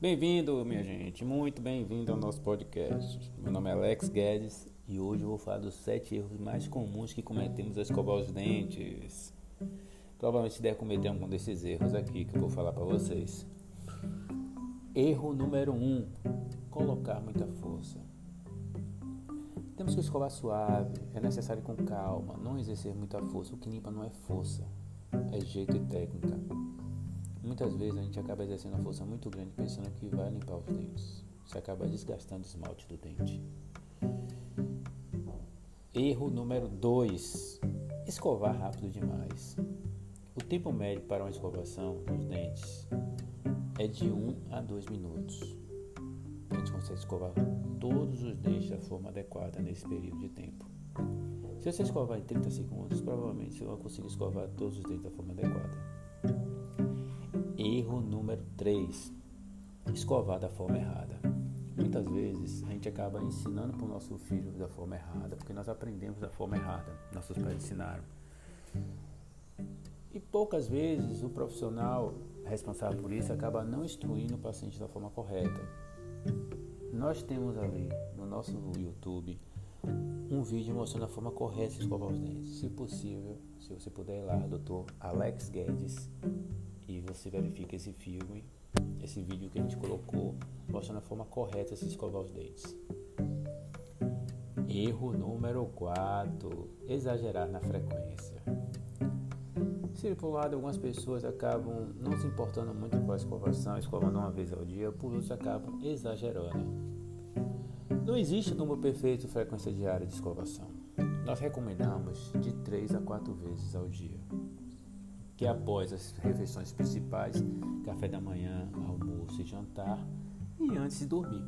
Bem-vindo, minha gente, muito bem-vindo ao nosso podcast. Meu nome é Alex Guedes e hoje eu vou falar dos sete erros mais comuns que cometemos ao escovar os dentes. Provavelmente deve cometer algum desses erros aqui que eu vou falar para vocês. Erro número um: colocar muita força. Temos que escovar suave, é necessário com calma, não exercer muita força. O que limpa não é força, é jeito e técnica. Muitas vezes a gente acaba exercendo uma força muito grande pensando que vai limpar os dentes. Você acaba desgastando o esmalte do dente. Erro número 2: escovar rápido demais. O tempo médio para uma escovação dos dentes é de 1 um a 2 minutos. A gente consegue escovar todos os dentes da forma adequada nesse período de tempo. Se você escovar em 30 segundos, provavelmente você vai conseguir escovar todos os dentes da forma adequada. Erro número 3: escovar da forma errada. Muitas vezes a gente acaba ensinando para o nosso filho da forma errada, porque nós aprendemos da forma errada, nossos pais ensinaram. E poucas vezes o profissional responsável por isso acaba não instruindo o paciente da forma correta. Nós temos ali no nosso YouTube um vídeo mostrando a forma correta de escovar os dentes. Se possível, se você puder ir lá, doutor Alex Guedes, e você verifica esse filme, esse vídeo que a gente colocou, mostrando a forma correta de se escovar os dentes. Erro número 4: exagerar na frequência. Se por lado algumas pessoas acabam não se importando muito com a escovação, escovando uma vez ao dia, por outros acabam exagerando. Não existe número perfeito de frequência diária de escovação. Nós recomendamos de 3 a 4 vezes ao dia que após as refeições principais, café da manhã, almoço e jantar, e antes de dormir.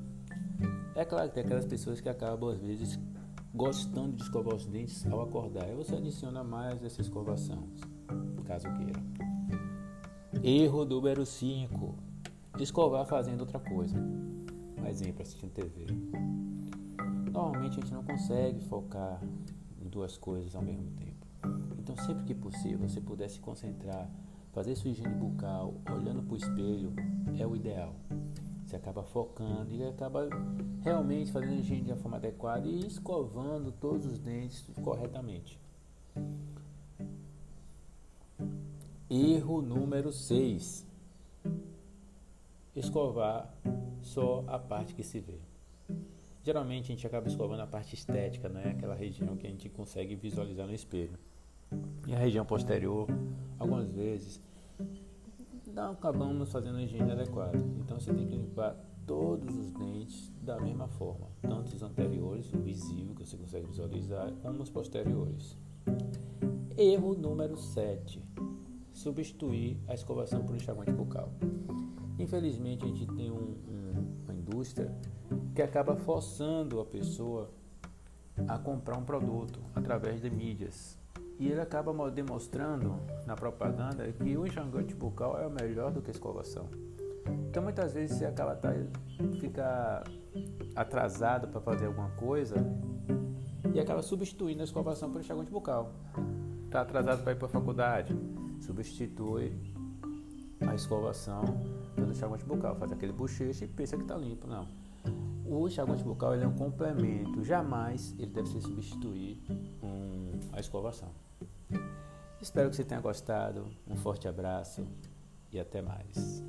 É claro que tem aquelas pessoas que acabam às vezes gostando de escovar os dentes ao acordar. Aí você adiciona mais essa escovação, caso queira. Erro número 5. Escovar fazendo outra coisa. Um exemplo, assistindo TV. Normalmente a gente não consegue focar em duas coisas ao mesmo tempo. Então, sempre que possível, você puder se concentrar, fazer sua higiene bucal, olhando para o espelho, é o ideal. Você acaba focando e acaba realmente fazendo a higiene de uma forma adequada e escovando todos os dentes corretamente. Erro número 6. Escovar só a parte que se vê. Geralmente a gente acaba escovando a parte estética, né? aquela região que a gente consegue visualizar no espelho. A região posterior, algumas vezes, não acabamos fazendo a higiene adequada. Então você tem que limpar todos os dentes da mesma forma, tanto os anteriores, o visível que você consegue visualizar, como os posteriores. Erro número 7: substituir a escovação por enxaguante bucal. Infelizmente, a gente tem um, um, uma indústria que acaba forçando a pessoa a comprar um produto através de mídias e ele acaba demonstrando na propaganda que o enxaguante bucal é melhor do que a escovação. Então muitas vezes você acaba tá, fica atrasado para fazer alguma coisa e acaba substituindo a escovação por enxaguante bucal. Está atrasado para ir para a faculdade, substitui a escovação pelo enxaguante bucal, faz aquele bochecho e pensa que está limpo. Não. O enxaguante bucal ele é um complemento, jamais ele deve ser substituir um, a escovação. Espero que você tenha gostado. Um forte abraço e até mais.